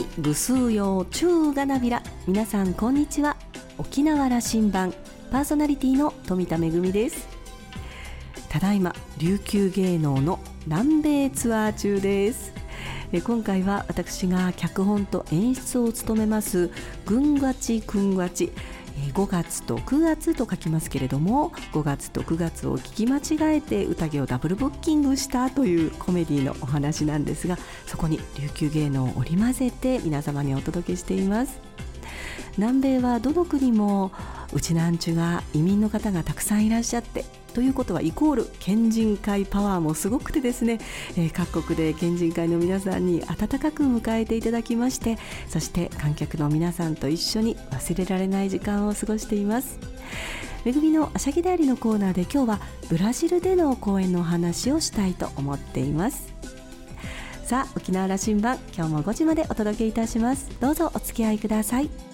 はい。部数用中がなびら皆さんこんにちは。沖縄羅針盤パーソナリティの富田恵です。ただいま琉球芸能の南米ツアー中です。今回は私が脚本と演出を務めます「ぐんがちくんがち」5月と9月と書きますけれども5月と9月を聞き間違えて宴をダブルブッキングしたというコメディのお話なんですがそこに琉球芸能を織り交ぜて皆様にお届けしています。南米はどの国もうちなんちゅが移民の方がたくさんいらっしゃってということはイコール県人会パワーもすごくてですね、えー、各国で県人会の皆さんに温かく迎えていただきましてそして観客の皆さんと一緒に忘れられない時間を過ごしています。めぐみのあしゃぎだりのコーナーで今日はブラジルでの公演のお話をしたいと思っています。さあ沖縄羅針盤今日も5時までお届けいたします。どうぞお付き合いください。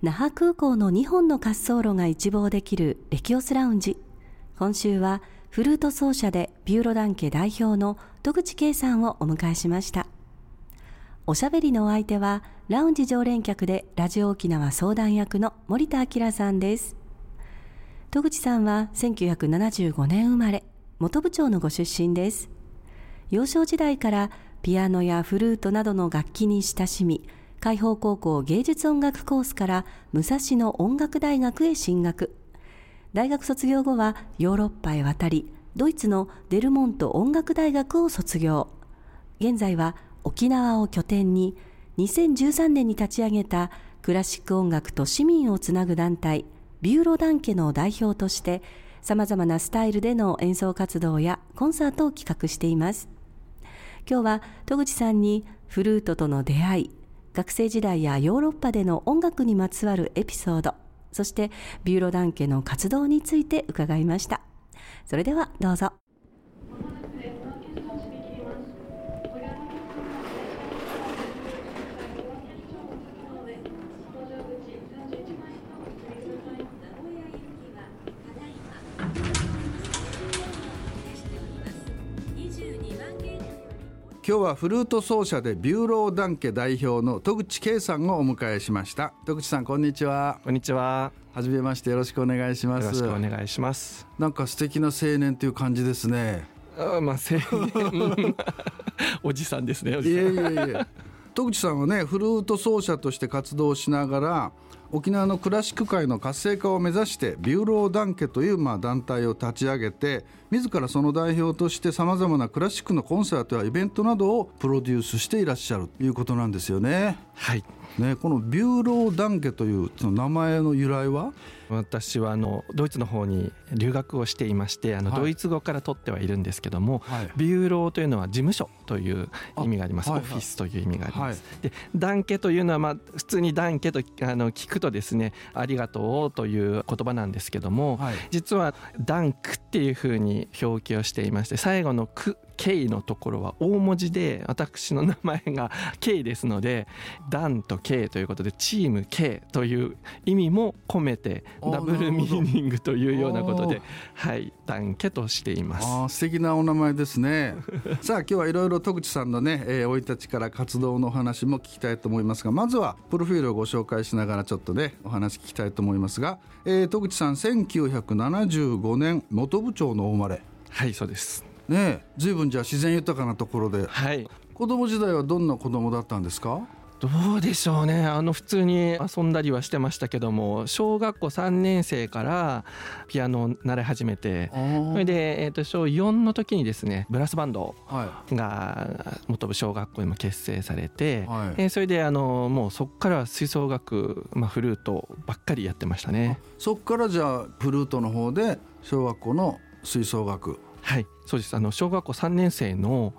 那覇空港の2本の滑走路が一望できるレキオスラウンジ。今週はフルート奏者でビューロダン家代表の戸口圭さんをお迎えしました。おしゃべりのお相手はラウンジ常連客でラジオ沖縄相談役の森田明さんです。戸口さんは1975年生まれ元部長のご出身です。幼少時代からピアノやフルートなどの楽器に親しみ海邦高校芸術音楽コースから武蔵野音楽大学へ進学。大学卒業後はヨーロッパへ渡りドイツのデルモント音楽大学を卒業。現在は沖縄を拠点に2013年に立ち上げたクラシック音楽と市民をつなぐ団体ビューロダン家の代表としてさまざまなスタイルでの演奏活動やコンサートを企画しています。今日は戸口さんにフルートとの出会い学生時代やヨーロッパでの音楽にまつわるエピソードそしてビューロダン家の活動について伺いました。それではどうぞ。今日はフルート奏者でビューローダン家代表の戸口圭さんをお迎えしました。戸口さんこんにちは。こんにちは。はじめましてよろしくお願いします。よろしくお願いします。なんか素敵な青年という感じですね。あまあ青年。おじさんですねいえいえいえ。戸口さんはねフルート奏者として活動しながら沖縄のクラシック界の活性化を目指してビューロー団家というまあ団体を立ち上げて自らその代表としてさまざまなクラシックのコンサートやイベントなどをプロデュースしていらっしゃるということなんですよね。はいね、このビューローダン家という名前の由来は？私はあのドイツの方に留学をしていましてあの、ドイツ語から取ってはいるんですけども、はい、ビューローというのは事務所という意味があります、オフィスという意味があります。はい、でダン家というのは、まあ、普通にダン家とあの聞くとですねありがとうという言葉なんですけども、実はダンクっていうふうに表記をしていまして最後の「く」K のところは大文字で私の名前が K ですのでダンと K ということでチーム K という意味も込めてダブルミーニングというようなことではいダンケとしています。あ素敵なお名前ですね。さあ今日はいろいろ戸口さんのね生、えー、い立ちから活動のお話も聞きたいと思いますがまずはプロフィールをご紹介しながらちょっとねお話聞きたいと思いますが、えー、戸口さん1975年元部長のお生まれ。はいそうですね随分じゃあ自然豊かなところで、はい、子供時代はどんな子供だったんですか？どうでしょうね。あの普通に遊んだりはしてましたけども小学校3年生からピアノを習い始めてそれで、えー、と小4の時にですねブラスバンドが元部小学校にも結成されて、はい、えー、それであのもうそこから吹奏楽、まあ、フルートばっかりやってましたね。そこからじゃあフルートの方で小学校の吹奏楽はいそうです。あの小学校3年生の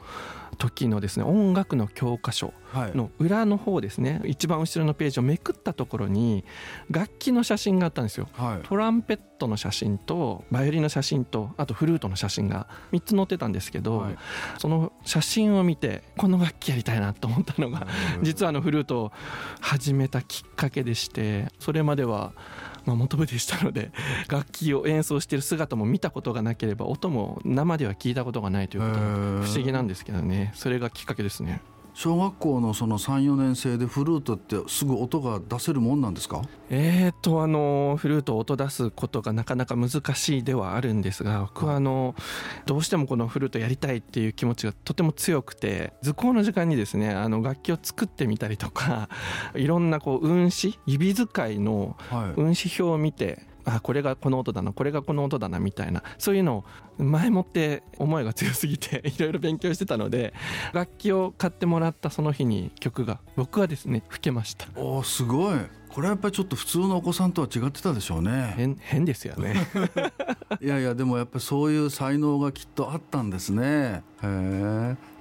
時のですね音楽の教科書の裏の方ですね、はい、一番後ろのページをめくったところに楽器の写真があったんですよ、はい、トランペットの写真とバイオリンの写真とあとフルートの写真が3つ載ってたんですけど、はい、その写真を見てこの楽器やりたいなと思ったのが実はあのフルートを始めたきっかけでしてそれまではまあ、元部でしたので 楽器を演奏してる姿も見たことがなければ音も生では聞いたことがないということ不思議なんですけどねそれがきっかけですね。小学校のその34年生でフルートってすぐ音が出せるもんなんですか？えーとあのフルート音出すことがなかなか難しいではあるんですが僕はあのどうしてもこのフルートやりたいっていう気持ちがとても強くて図工の時間にですねあの楽器を作ってみたりとかいろんなこう運指指使いの運指表を見てあこれがこの音だなこれがこの音だなみたいなそういうのを前もって思いが強すぎて いろいろ勉強してたので楽器を買ってもらったその日に曲が僕はですね吹けました。おすごい。これはやっぱりちょっと普通のお子さんとは違ってたでしょうね。変変ですよね。いやいやでもやっぱりそういう才能がきっとあったんですね。へ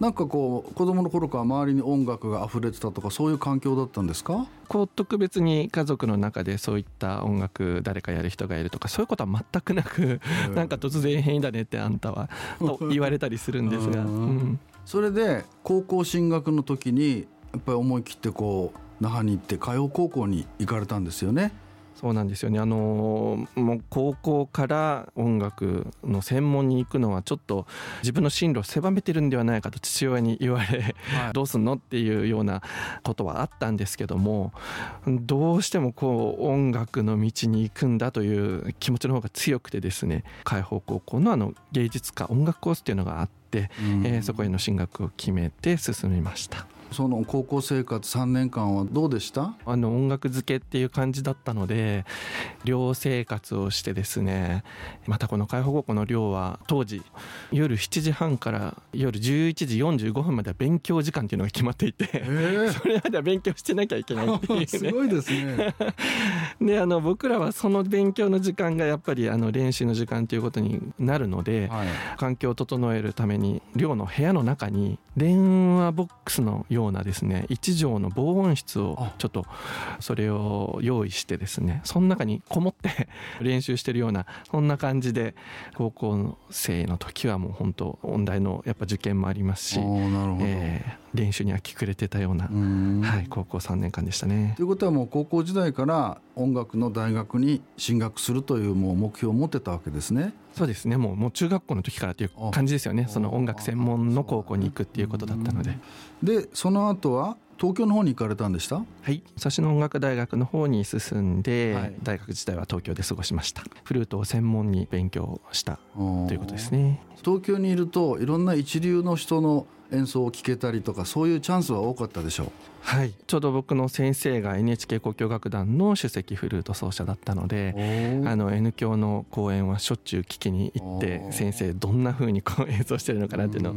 え。んかこう子供の頃から周りに音楽が溢れてたとかそういう環境だったんですか？こう特別に家族の中でそういった音楽誰かやる人がいるとかそういうことは全くなく なんか突然変異だねってあんたは と言われたりするんですが、うん、それで高校進学の時にやっぱり思い切ってこう那覇に行って歌謡高校に行かれたんですよね。そうなんですよねあのもう高校から音楽の専門に行くのはちょっと自分の進路を狭めてるんではないかと父親に言われ、はい、どうすんのっていうようなことはあったんですけどもどうしてもこう音楽の道に行くんだという気持ちの方が強くてですね海邦高校のあの芸術科音楽コースっていうのがあって、えー、そこへの進学を決めて進みました。その高校生活3年間はどうでした？あの音楽漬けっていう感じだったので寮生活をしてですねまたこの海保高校の寮は当時夜7時半から夜11時45分までは勉強時間っていうのが決まっていて、それまでは勉強してなきゃいけないっていう、ね、すごいですね。であの僕らはその勉強の時間がやっぱりあの練習の時間ということになるので、はい、環境を整えるために寮の部屋の中に電話ボックスのようなですね一畳の防音室をちょっとそれを用意してですねその中にこもって 練習してるようなそんな感じで高校生の時はもう本当音大のやっぱ受験もありますし、えー、練習には気くれてたようなはい、高校3年間でしたね。ということはもう高校時代から音楽の大学に進学するというもう目標を持ってたわけですね。そうですね。もうもう中学校の時からという感じですよね。その音楽専門の高校に行くっていうことだったので。でその後は東京の方に行かれたんでした？はい。武蔵野音楽大学の方に進んで、はい、大学時代は東京で過ごしました。フルートを専門に勉強したということですね。東京にいるといろんな一流の人の演奏を聴けたりとかそういうチャンスは多かったでしょう。はい。ちょうど僕の先生が NHK 交響楽団の首席フルート奏者だったのであの N 響の公演はしょっちゅう聞きに行って先生どんな風にこう演奏してるのかなっていうのを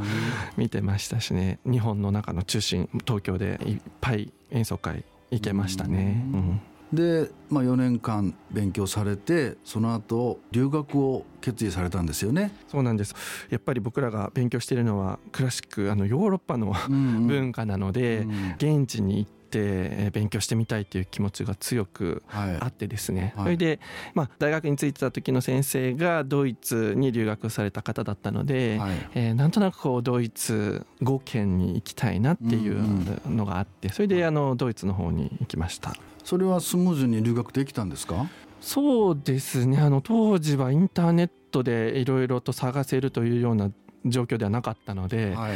見てましたしね。日本の中の中心東京でいっぱい演奏会行けましたね。うんで、まあ、4年間勉強されてその後留学を決意されたんですよね。そうなんです。やっぱり僕らが勉強しているのはクラシックあのヨーロッパの、文化なので、現地に行ってて勉強してみたいという気持ちが強くあってですね、はい、それで、まあ、大学に着いてた時の先生がドイツに留学された方だったので、はい、えー、なんとなくこうドイツ語圏に行きたいなっていうのがあってそれであのドイツの方に行きました。それはスムーズに留学できたんですか？そうですね。あの当時はインターネットでいろいろと探せるというような状況ではなかったので、はい、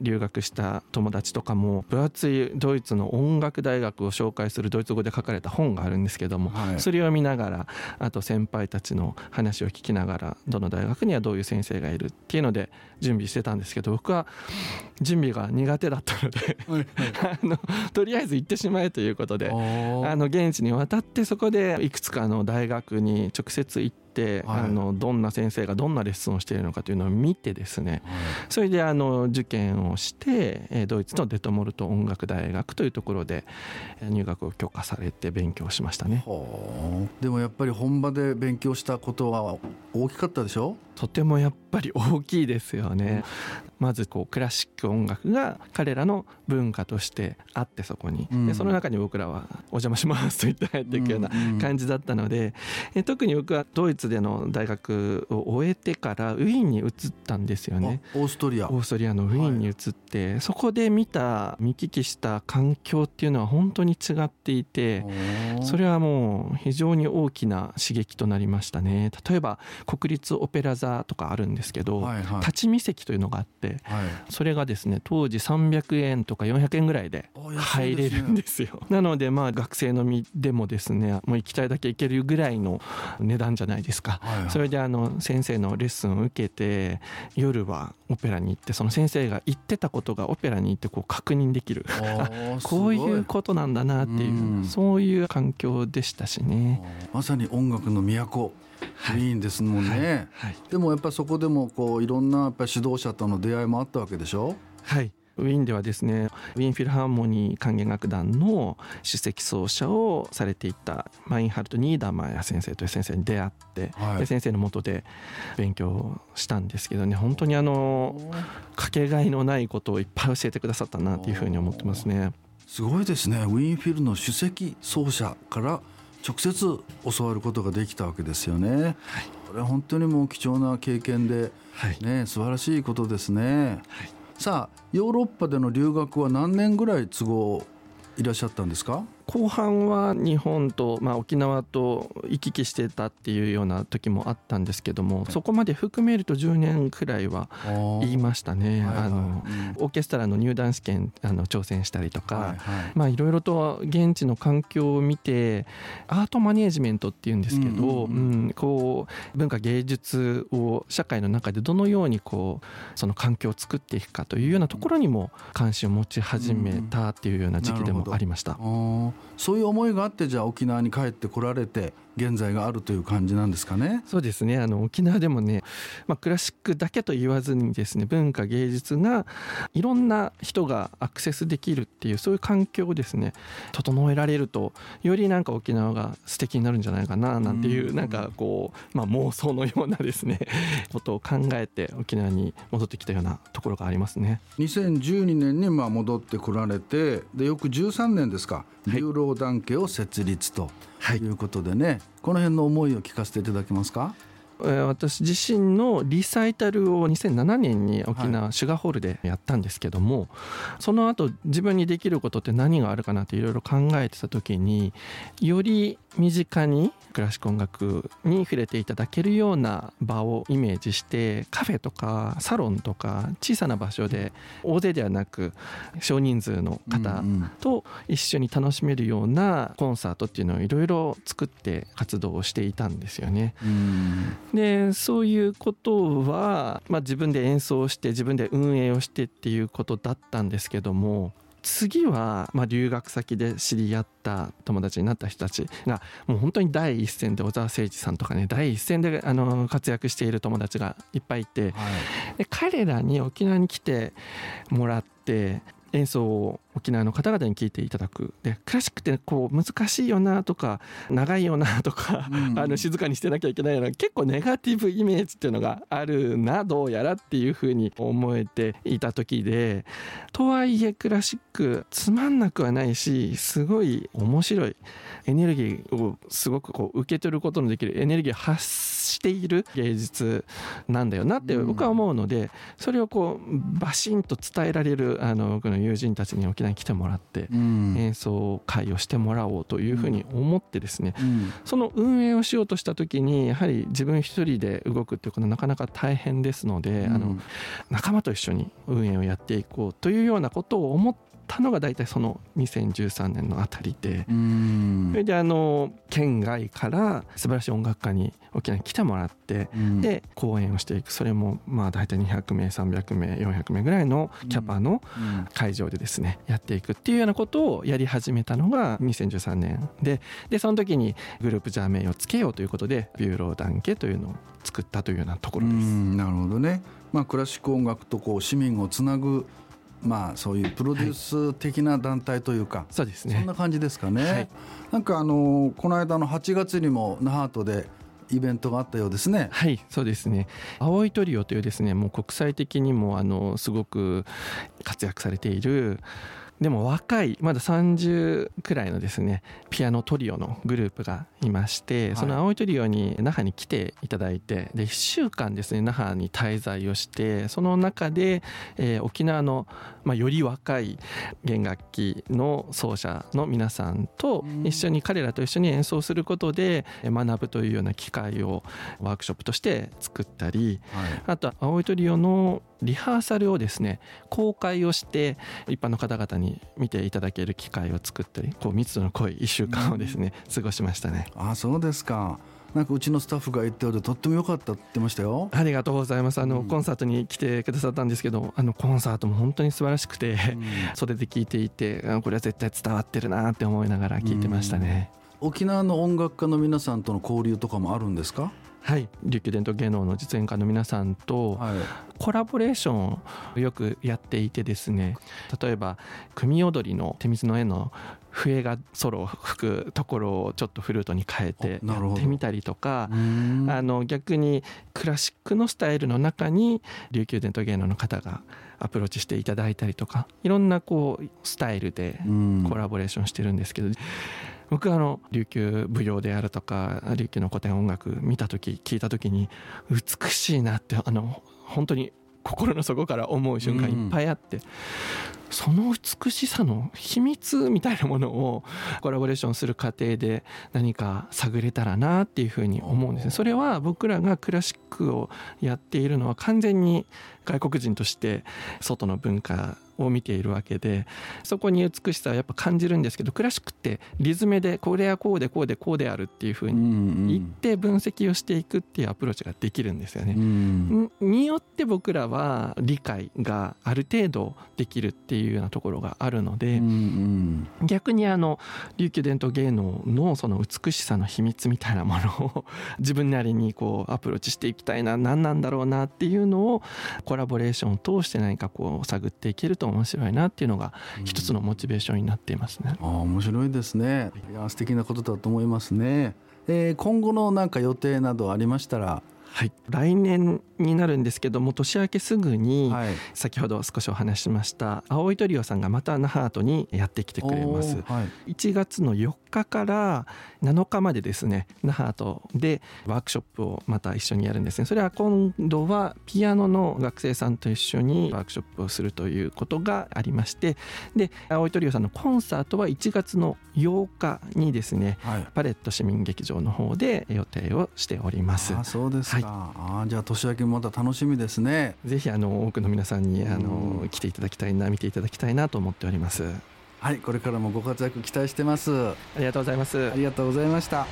留学した友達とかも分厚いドイツの音楽大学を紹介するドイツ語で書かれた本があるんですけども、はい、それを見ながらあと先輩たちの話を聞きながらどの大学にはどういう先生がいるっていうので準備してたんですけど僕は準備が苦手だったのであのとりあえず行ってしまえということであの現地に渡ってそこでいくつかの大学に直接行って。はい、あのどんな先生がどんなレッスンをしているのかというのを見てですね、はい、それであの受験をしてドイツのデトモルト音楽大学というところで入学を許可されて勉強しましたね。でもやっぱり本場で勉強したことは大きかったでしょ？とてもやっぱり大きいですよね。まずこうクラシック音楽が彼らの文化としてあってそこに、うん、でその中に僕らは「お邪魔します」と言って入っていくような感じだったので、うん、特に僕はドイツでの大学を終えてからウィーンに移ったんですよね。オーストリア。オーストリアのウィーンに移って、はい、そこで見た見聞きした環境っていうのは本当に違っていてそれはもう非常に大きな刺激となりましたね。例えば国立オペラ座とかあるんですけど、はいはい、立ち見席というのがあって、はい、それがですね当時300円とか400円ぐらいで入れるんですよ、ね、なのでまあ学生の身でもですねもう行きたいだけ行けるぐらいの値段じゃないですか、はいはい、それであの先生のレッスンを受けて夜はオペラに行ってその先生が言ってたことがオペラに行ってこう確認できる。こういうことなんだなっていうそういう環境でしたしね。まさに音楽の都ウィーンですもんね、はい。はい、でもやっぱそこでもこういろんなやっぱ指導者との出会いもあったわけでしょ？はい。ウィーンではですねウィーンフィルハーモニー管弦楽団の首席奏者をされていたマインハルト・ニーダーマヤ先生という先生に出会って、はい、先生のもとで勉強したんですけどね本当にあのかけがえのないことをいっぱい教えてくださったなというふうに思ってますね。すごいですね。ウィーンフィルの首席奏者から直接教わることができたわけですよね。はい、これは本当にもう貴重な経験で、ね、はい、素晴らしいことですね。はい、さあヨーロッパでの留学は何年ぐらい都合いらっしゃったんですか？後半は日本と、まあ、沖縄と行き来してたっていうような時もあったんですけどもそこまで含めると10年くらいは言いましたね、はいはい、あの、うん、オーケストラの入団試験あの挑戦したりとか、はいはい、まあいろいろと現地の環境を見てアートマネージメントっていうんですけど、うん、うん、こう文化芸術を社会の中でどのようにこうその環境を作っていくかというようなところにも関心を持ち始めたっていうような時期でもありました。うんそういう思いがあってじゃあ沖縄に帰ってこられて現在があるという感じなんですかね。そうですねあの沖縄でもね、まあ、クラシックだけと言わずにですね文化芸術がいろんな人がアクセスできるっていうそういう環境をですね整えられるとよりなんか沖縄が素敵になるんじゃないかななんていうなんかこう、まあ、妄想のようなですね ことを考えて沖縄に戻ってきたようなところがありますね。2012年にまあ戻ってこられてで翌13年ですかビューロー団家を設立と。ということでね、この辺の思いを聞かせていただけますか？私自身のリサイタルを2007年に沖縄シュガーホールでやったんですけども、はい、その後自分にできることって何があるかなっていろいろ考えてた時により身近にクラシック音楽に触れていただけるような場をイメージしてカフェとかサロンとか小さな場所で大勢ではなく少人数の方と一緒に楽しめるようなコンサートっていうのをいろいろ作って活動をしていたんですよね。でそういうことは、まあ、自分で演奏して自分で運営をしてっていうことだったんですけども次は、まあ、留学先で知り合った友達になった人たちがもう本当に第一線で小沢誠二さんとかね第一線であの活躍している友達がいっぱいいて、はい、で彼らに沖縄に来てもらって演奏を沖縄の方々に聞いていただく。でクラシックってこう難しいよなとか長いよなとか、うん、あの静かにしてなきゃいけないような結構ネガティブイメージっていうのがあるなどうやらっていうふうに思えていた時で。とはいえクラシックつまんなくはないしすごい面白い。エネルギーをすごくこう受け取ることのできるエネルギーを発している芸術なんだよなって僕は思うのでそれをこうバシンと伝えられるあの僕の友人たちに沖縄に来てもらって演奏会をしてもらおうというふうに思ってですねその運営をしようとした時にやはり自分一人で動くっていうことはなかなか大変ですのであの仲間と一緒に運営をやっていこうというようなことを思ってったのが大体その2013年のあたりで。それであの県外から素晴らしい音楽家に沖縄に来てもらってで講演をしていく。それもまあ大体200名300名400名ぐらいのキャパの会場でですねやっていくっていうようなことをやり始めたのが2013年。ででその時にグループジャー名をつけようということでビューロー団家というのを作ったというようなところです。なるほどね。まあ、クラシック音楽とこう市民をつなぐまあ、そういうプロデュース的な団体というか、はい、そうですねそんな感じですかね。はい、なんかあのこの間の8月にも那覇とでイベントがあったようですね。はいそうですね青いトリオというですねもう国際的にもあのすごく活躍されているでも若いまだ30くらいのですねピアノトリオのグループがいまして、その青いトリオに那覇に来ていただいてで1週間ですね那覇に滞在をしてその中で、えー、沖縄の、まあ、より若い弦楽器の奏者の皆さんと一緒に彼らと一緒に演奏することで学ぶというような機会をワークショップとして作ったり、はい、あと青いトリオのリハーサルをですね公開をして一般の方々に見ていただける機会を作ったりこう密度の濃い1週間をですね、うん、過ごしましたね。あそうですか。なんかうちのスタッフが言っておいてとっても良かったって言ってましたよ。ありがとうございます。あの、うん、コンサートに来てくださったんですけどあのコンサートも本当に素晴らしくて、うん、袖で聞いていてこれは絶対伝わってるなって思いながら聞いてましたね、沖縄の音楽家の皆さんとの交流とかもあるんですか？はい。琉球伝統芸能の実演家の皆さんとコラボレーションをよくやっていてですね例えば組踊りの手水の絵の笛がソロを吹くところをちょっとフルートに変えてやってみたりとかあの逆にクラシックのスタイルの中に琉球伝統芸能の方がアプローチしていただいたりとかいろんなこうスタイルでコラボレーションしてるんですけど僕はあの琉球舞踊であるとか琉球の古典音楽見た時聞いた時に美しいなってあの本当に心の底から思う瞬間いっぱいあって、その美しさの秘密みたいなものをコラボレーションする過程で何か探れたらなっていうふうに思うんですね。それは僕らがクラシックをやっているのは完全に外国人として外の文化を見ているわけでそこに美しさはやっぱ感じるんですけどクラシックってリズムでこれはこうでこうでこうであるっていうふうに言って分析をしていくっていうアプローチができるんですよね。によって僕らは理解がある程度できるっていうようなところがあるので逆にあの琉球伝統芸能のその美しさの秘密みたいなものを自分なりにこうアプローチしていきたいな何なんだろうなっていうのをコラボレーションを通して何かこう探っていけると面白いなっていうのが一つのモチベーションになっていますね。あ面白いですね。いや素敵なことだと思いますね。えー、今後のなんか予定などありましたらはい、来年になるんですけども年明けすぐに先ほど少しお話ししました青いトリオさんがまた那覇ーにやってきてくれます、はい、1月の4日から7日までですね那覇ーでワークショップをまた一緒にやるんですね。それは今度はピアノの学生さんと一緒にワークショップをするということがありましてで青いトリオさんのコンサートは1月の8日にですね、はい、パレット市民劇場の方で予定をしております。あそうですか、はい、あじゃあ年明けもまた楽しみですね。ぜひあの多くの皆さんにあの来ていただきたいな見ていただきたいなと思っております。はいこれからもご活躍期待してます。ありがとうございます。ありがとうございました。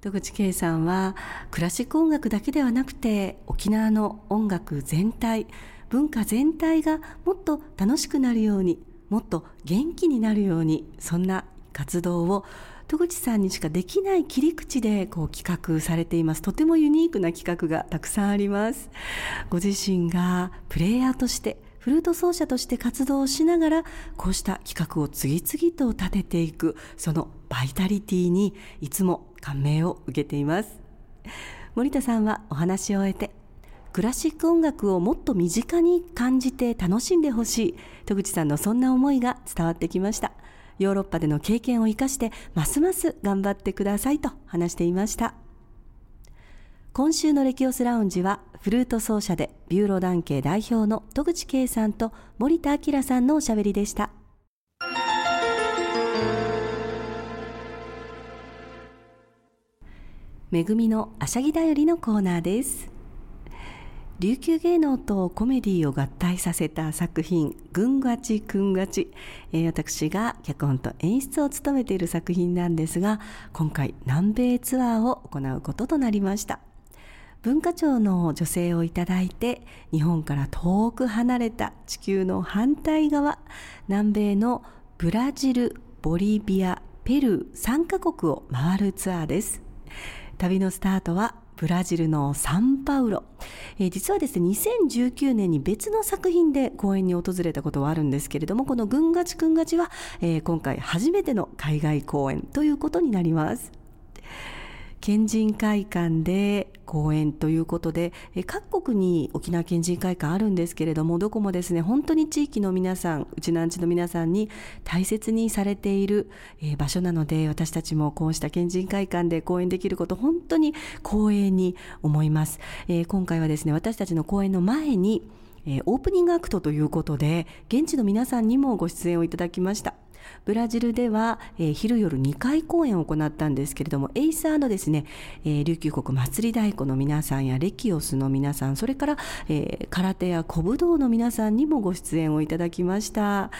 戸口圭さんはクラシック音楽だけではなくて沖縄の音楽全体文化全体がもっと楽しくなるようにもっと元気になるようにそんな活動を。戸口さんにしかできない切り口でこう企画されています。とてもユニークな企画がたくさんあります。ご自身がプレイヤーとしてフルート奏者として活動をしながらこうした企画を次々と立てていくそのバイタリティにいつも感銘を受けています。森田さんはお話を終えてクラシック音楽をもっと身近に感じて楽しんでほしい。戸口さんのそんな思いが伝わってきました。ヨーロッパでの経験を生かしてますます頑張ってくださいと話していました。今週のレキオスラウンジはフルート奏者でビューロ団系代表の戸口圭さんと森田明さんのおしゃべりでした。めぐみのあしゃぎだよりのコーナーです。琉球芸能とコメディを合体させた作品「ぐんがちくんがち」えー、私が脚本と演出を務めている作品なんですが今回南米ツアーを行うこととなりました。文化庁の助成をいただいて日本から遠く離れた地球の反対側南米のブラジルボリビアペルー3カ国を回るツアーです。旅のスタートはブラジルのサンパウロ、えー、実はですね2019年に別の作品で公演に訪れたことはあるんですけれどもこの「ぐんがちくんがちは」えー、今回初めての海外公演ということになります。県人会館で公演ということで各国に沖縄県人会館あるんですけれどもどこもですね本当に地域の皆さんうちなんちの皆さんに大切にされている場所なので私たちもこうした県人会館で公演できること本当に光栄に思います。今回はですね私たちの公演の前にオープニングアクトということで現地の皆さんにもご出演をいただきました。ブラジルでは、えー、昼夜2回公演を行ったんですけれどもエイサーのですね、えー、琉球国祭り太鼓の皆さんやレキオスの皆さんそれから、えー、空手や古武道の皆さんにもご出演をいただきました。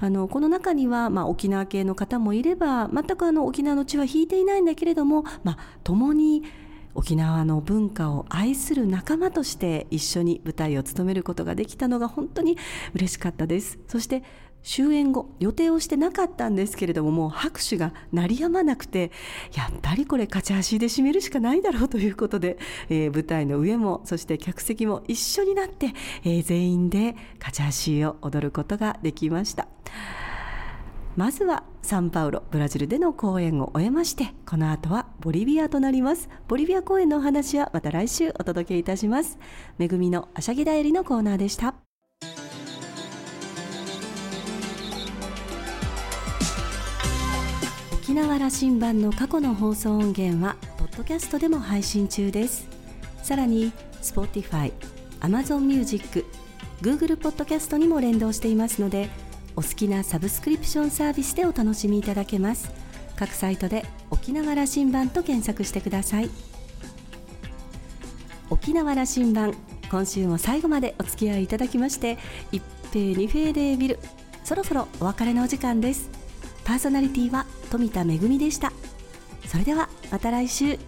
あのこの中には、まあ、沖縄系の方もいれば全くあの沖縄の血は引いていないんだけれども、まあ、共に沖縄の文化を愛する仲間として一緒に舞台を務めることができたのが本当に嬉しかったです。そして終演後予定をしてなかったんですけれどももう拍手が鳴りやまなくてやっぱりこれ勝ち足で締めるしかないだろうということで、えー、舞台の上もそして客席も一緒になって、えー、全員で勝ち足を踊ることができました。まずはサンパウロブラジルでの公演を終えましてこの後はボリビアとなります。ボリビア公演のお話はまた来週お届けいたします。めぐみのあしゃぎだよりのコーナーでした。沖縄羅針盤の過去の放送音源はポッドキャストでも配信中です。さらに Spotify、Amazon Music、Google ポッドキャストにも連動していますのでお好きなサブスクリプションサービスでお楽しみいただけます。各サイトで沖縄羅針盤と検索してください。沖縄羅針盤今週も最後までお付き合いいただきまして一平二平でビルそろそろお別れのお時間です。パーソナリティは富田恵でした。それではまた来週。